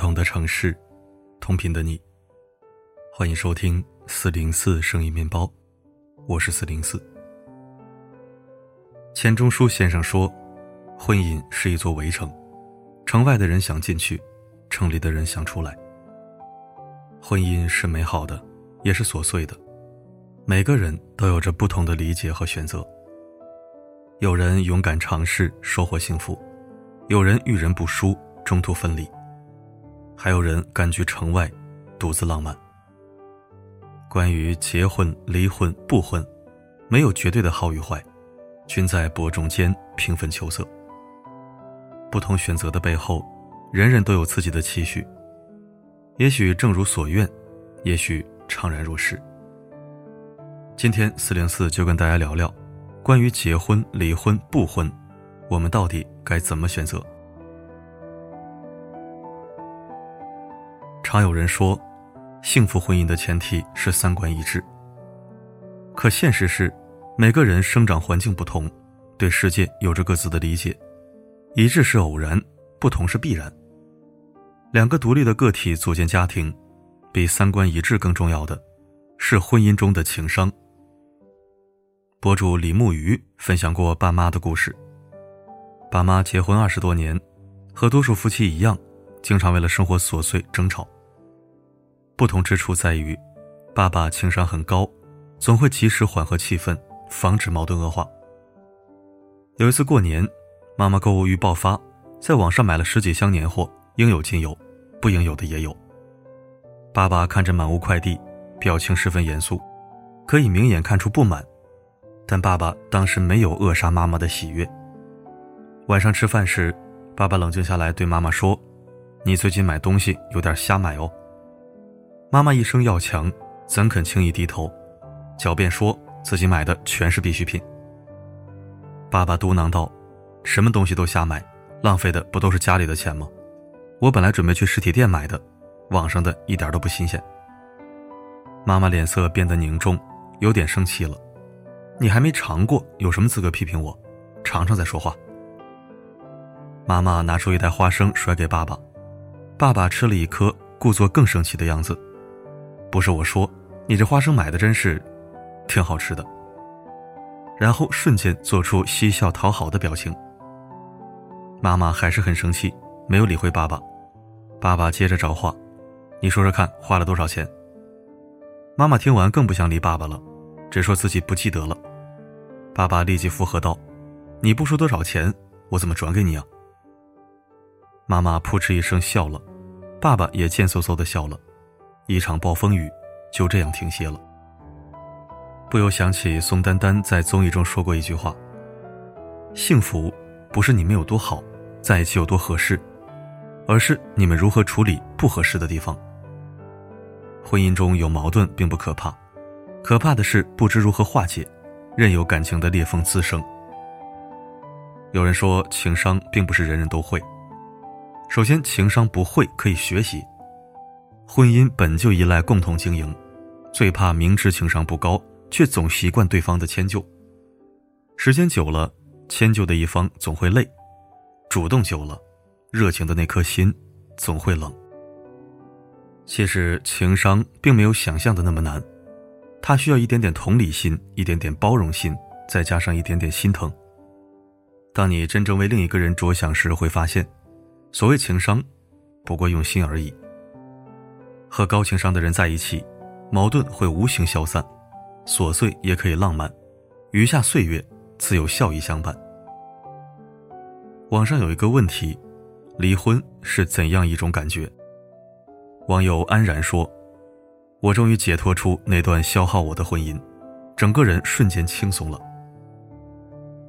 同的城市，同频的你，欢迎收听四零四声音面包，我是四零四。钱钟书先生说：“婚姻是一座围城，城外的人想进去，城里的人想出来。婚姻是美好的，也是琐碎的，每个人都有着不同的理解和选择。有人勇敢尝试，收获幸福；有人遇人不淑，中途分离。”还有人甘居城外，独自浪漫。关于结婚、离婚、不婚，没有绝对的好与坏，均在伯仲间平分秋色。不同选择的背后，人人都有自己的期许。也许正如所愿，也许怅然若失。今天四零四就跟大家聊聊，关于结婚、离婚、不婚，我们到底该怎么选择？常有人说，幸福婚姻的前提是三观一致。可现实是，每个人生长环境不同，对世界有着各自的理解，一致是偶然，不同是必然。两个独立的个体组建家庭，比三观一致更重要的，是婚姻中的情商。博主李木鱼分享过爸妈的故事。爸妈结婚二十多年，和多数夫妻一样，经常为了生活琐碎争吵。不同之处在于，爸爸情商很高，总会及时缓和气氛，防止矛盾恶化。有一次过年，妈妈购物欲爆发，在网上买了十几箱年货，应有尽有，不应有的也有。爸爸看着满屋快递，表情十分严肃，可以明眼看出不满。但爸爸当时没有扼杀妈妈的喜悦。晚上吃饭时，爸爸冷静下来对妈妈说：“你最近买东西有点瞎买哦。”妈妈一生要强，怎肯轻易低头？狡辩说自己买的全是必需品。爸爸嘟囔道：“什么东西都瞎买，浪费的不都是家里的钱吗？我本来准备去实体店买的，网上的一点都不新鲜。”妈妈脸色变得凝重，有点生气了：“你还没尝过，有什么资格批评我？尝尝再说话。”妈妈拿出一袋花生甩给爸爸，爸爸吃了一颗，故作更生气的样子。不是我说，你这花生买的真是，挺好吃的。然后瞬间做出嬉笑讨好的表情。妈妈还是很生气，没有理会爸爸。爸爸接着找话：“你说说看，花了多少钱？”妈妈听完更不想理爸爸了，只说自己不记得了。爸爸立即附和道：“你不说多少钱，我怎么转给你啊？”妈妈扑哧一声笑了，爸爸也贱嗖嗖的笑了。一场暴风雨就这样停歇了。不由想起宋丹丹在综艺中说过一句话：“幸福不是你们有多好，在一起有多合适，而是你们如何处理不合适的地方。”婚姻中有矛盾并不可怕，可怕的是不知如何化解，任由感情的裂缝滋生。有人说情商并不是人人都会，首先情商不会可以学习。婚姻本就依赖共同经营，最怕明知情商不高，却总习惯对方的迁就。时间久了，迁就的一方总会累；主动久了，热情的那颗心总会冷。其实情商并没有想象的那么难，它需要一点点同理心，一点点包容心，再加上一点点心疼。当你真正为另一个人着想时，会发现，所谓情商，不过用心而已。和高情商的人在一起，矛盾会无形消散，琐碎也可以浪漫，余下岁月自有笑意相伴。网上有一个问题：离婚是怎样一种感觉？网友安然说：“我终于解脱出那段消耗我的婚姻，整个人瞬间轻松了。”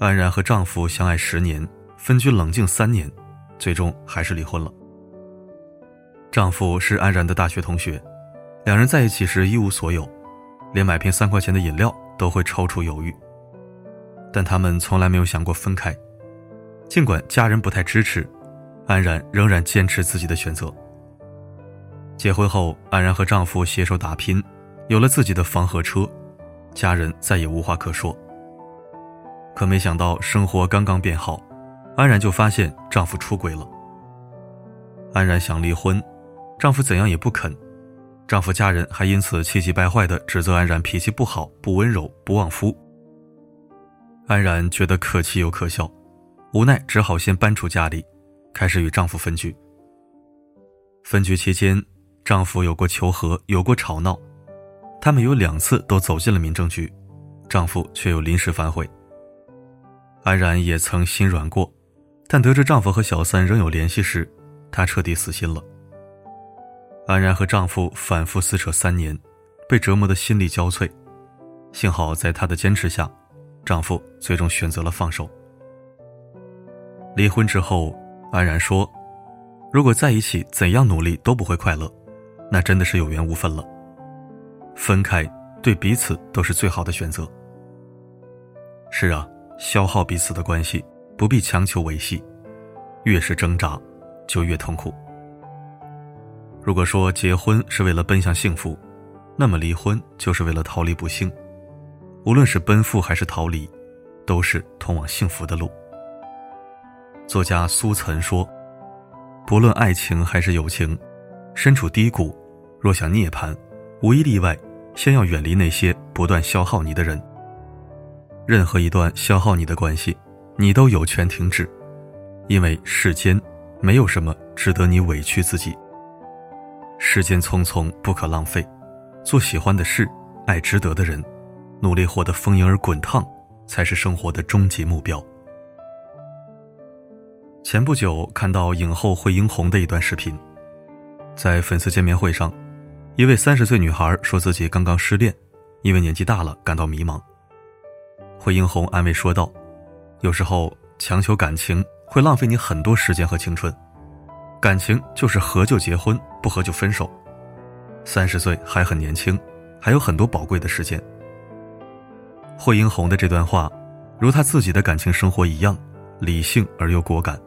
安然和丈夫相爱十年，分居冷静三年，最终还是离婚了。丈夫是安然的大学同学，两人在一起时一无所有，连买瓶三块钱的饮料都会踌躇犹豫。但他们从来没有想过分开，尽管家人不太支持，安然仍然坚持自己的选择。结婚后，安然和丈夫携手打拼，有了自己的房和车，家人再也无话可说。可没想到，生活刚刚变好，安然就发现丈夫出轨了。安然想离婚，丈夫怎样也不肯，丈夫家人还因此气急败坏的指责安然脾气不好、不温柔、不旺夫。安然觉得可气又可笑，无奈只好先搬出家里，开始与丈夫分居。分居期间，丈夫有过求和，有过吵闹，他们有两次都走进了民政局，丈夫却又临时反悔。安然也曾心软过，但得知丈夫和小三仍有联系时，她彻底死心了。安然和丈夫反复撕扯三年，被折磨得心力交瘁，幸好在她的坚持下。丈夫最终选择了放手。离婚之后，安然说：“如果在一起，怎样努力都不会快乐，那真的是有缘无分了。分开对彼此都是最好的选择。”是啊，消耗彼此的关系不必强求维系，越是挣扎，就越痛苦。如果说结婚是为了奔向幸福，那么离婚就是为了逃离不幸。无论是奔赴还是逃离，都是通往幸福的路。作家苏岑说：“不论爱情还是友情，身处低谷，若想涅槃，无一例外，先要远离那些不断消耗你的人。任何一段消耗你的关系，你都有权停止，因为世间没有什么值得你委屈自己。时间匆匆，不可浪费，做喜欢的事，爱值得的人。”努力活得丰盈而滚烫，才是生活的终极目标。前不久看到影后惠英红的一段视频，在粉丝见面会上，一位三十岁女孩说自己刚刚失恋，因为年纪大了感到迷茫。惠英红安慰说道：“有时候强求感情会浪费你很多时间和青春，感情就是合就结婚，不合就分手。三十岁还很年轻，还有很多宝贵的时间。”惠英红的这段话，如她自己的感情生活一样，理性而又果敢。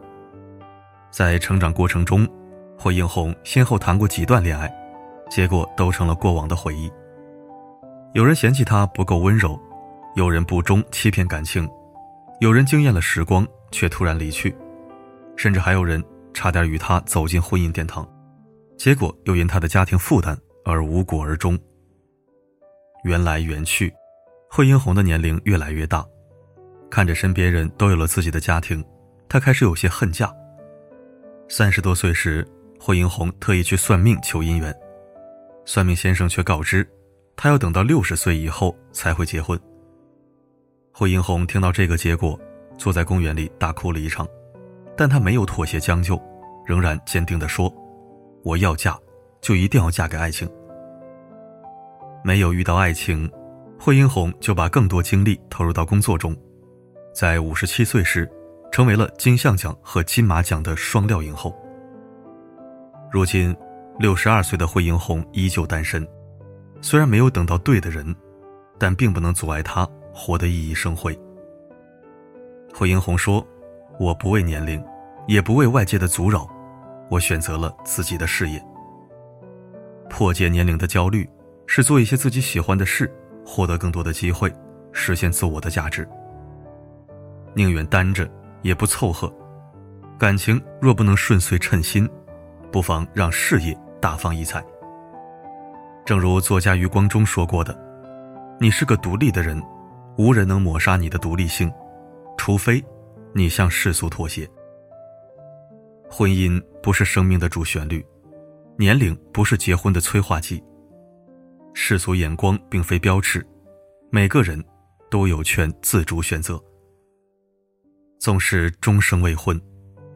在成长过程中，惠英红先后谈过几段恋爱，结果都成了过往的回忆。有人嫌弃她不够温柔，有人不忠欺骗感情，有人惊艳了时光却突然离去，甚至还有人差点与他走进婚姻殿堂，结果又因他的家庭负担而无果而终。缘来缘去。惠英红的年龄越来越大，看着身边人都有了自己的家庭，她开始有些恨嫁。三十多岁时，惠英红特意去算命求姻缘，算命先生却告知，她要等到六十岁以后才会结婚。惠英红听到这个结果，坐在公园里大哭了一场，但她没有妥协将就，仍然坚定地说：“我要嫁，就一定要嫁给爱情。”没有遇到爱情。惠英红就把更多精力投入到工作中，在五十七岁时，成为了金像奖和金马奖的双料影后。如今，六十二岁的惠英红依旧单身，虽然没有等到对的人，但并不能阻碍她活得熠熠生辉。惠英红说：“我不为年龄，也不为外界的阻扰，我选择了自己的事业。破解年龄的焦虑，是做一些自己喜欢的事。”获得更多的机会，实现自我的价值。宁愿单着，也不凑合。感情若不能顺遂称心，不妨让事业大放异彩。正如作家余光中说过的：“你是个独立的人，无人能抹杀你的独立性，除非你向世俗妥协。”婚姻不是生命的主旋律，年龄不是结婚的催化剂。世俗眼光并非标尺，每个人都有权自主选择。纵使终生未婚，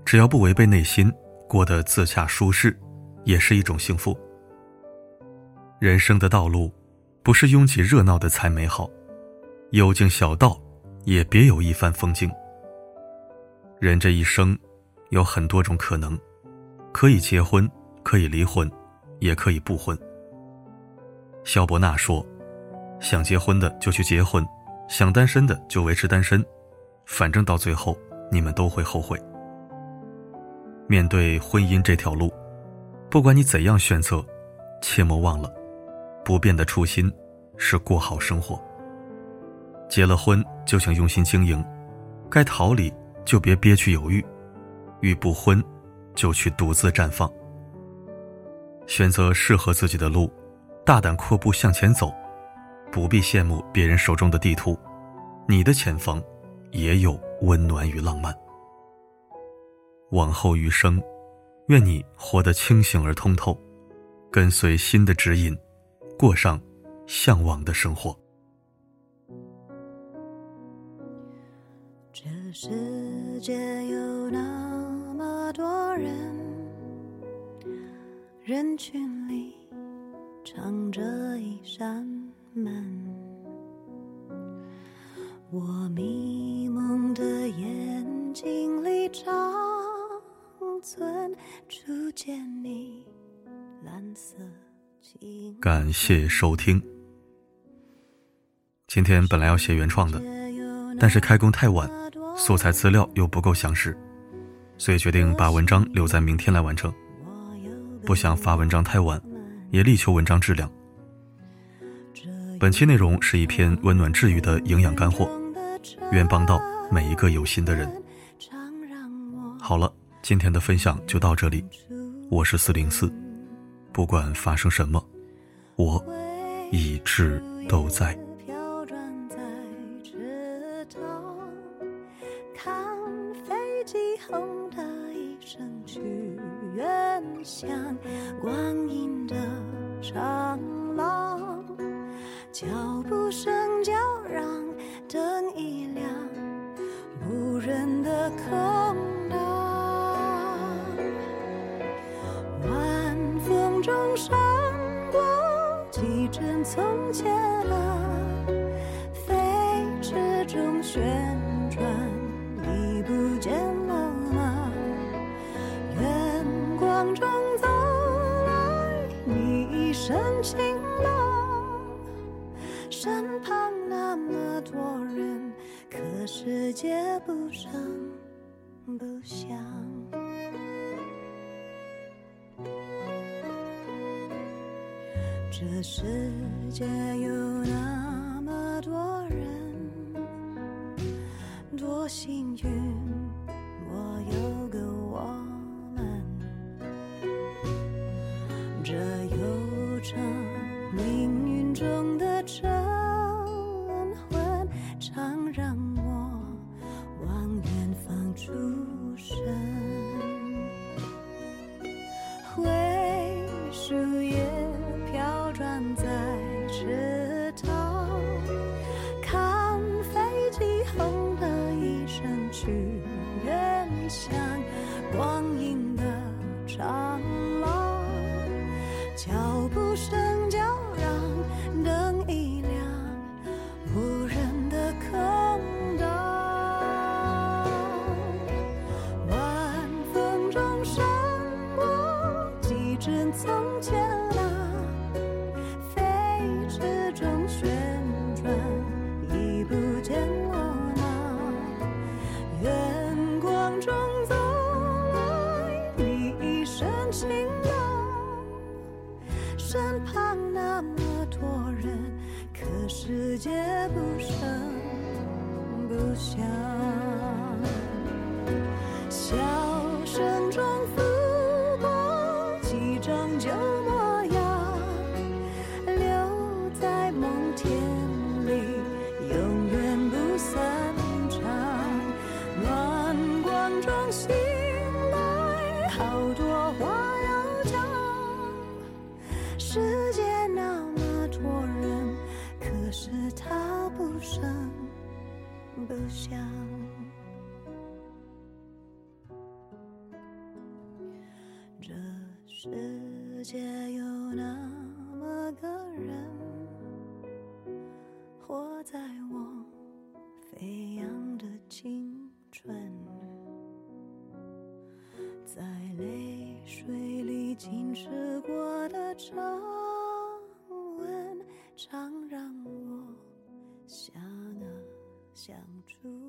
只要不违背内心，过得自洽舒适，也是一种幸福。人生的道路，不是拥挤热闹的才美好，幽静小道也别有一番风景。人这一生，有很多种可能，可以结婚，可以离婚，也可以不婚。肖伯纳说：“想结婚的就去结婚，想单身的就维持单身，反正到最后你们都会后悔。面对婚姻这条路，不管你怎样选择，切莫忘了，不变的初心是过好生活。结了婚就想用心经营，该逃离就别憋屈犹豫，欲不婚，就去独自绽放。选择适合自己的路，大胆阔步向前走，不必羡慕别人手中的地图，你的前方也有温暖与浪漫。往后余生，愿你活得清醒而通透，跟随心的指引，过上向往的生活。世界有那么多人，人群里藏着一扇门，我迷蒙的眼睛里长存初见你蓝色清。感谢收听。今天本来要写原创的，但是开工太晚，素材资料又不够详实，所以决定把文章留在明天来完成。不想发文章太晚，也力求文章质量。本期内容是一篇温暖治愈的营养干货，愿帮到每一个有心的人。好了。今天的分享就到这里，我是四零四，不管发生什么，我一直都在。像，光阴的长廊，脚步声叫嚷，灯一亮，无人的空。你一身晴朗，身旁那么多人，可世界不声不响。这世界有那么多人，多幸运，我有个我们。这有命中醒来，好多话要讲。世界那么多人。可是他不声不响，这世界有那么个人，活在我飞扬的青春，水里浸湿过的长。常让我想啊想出。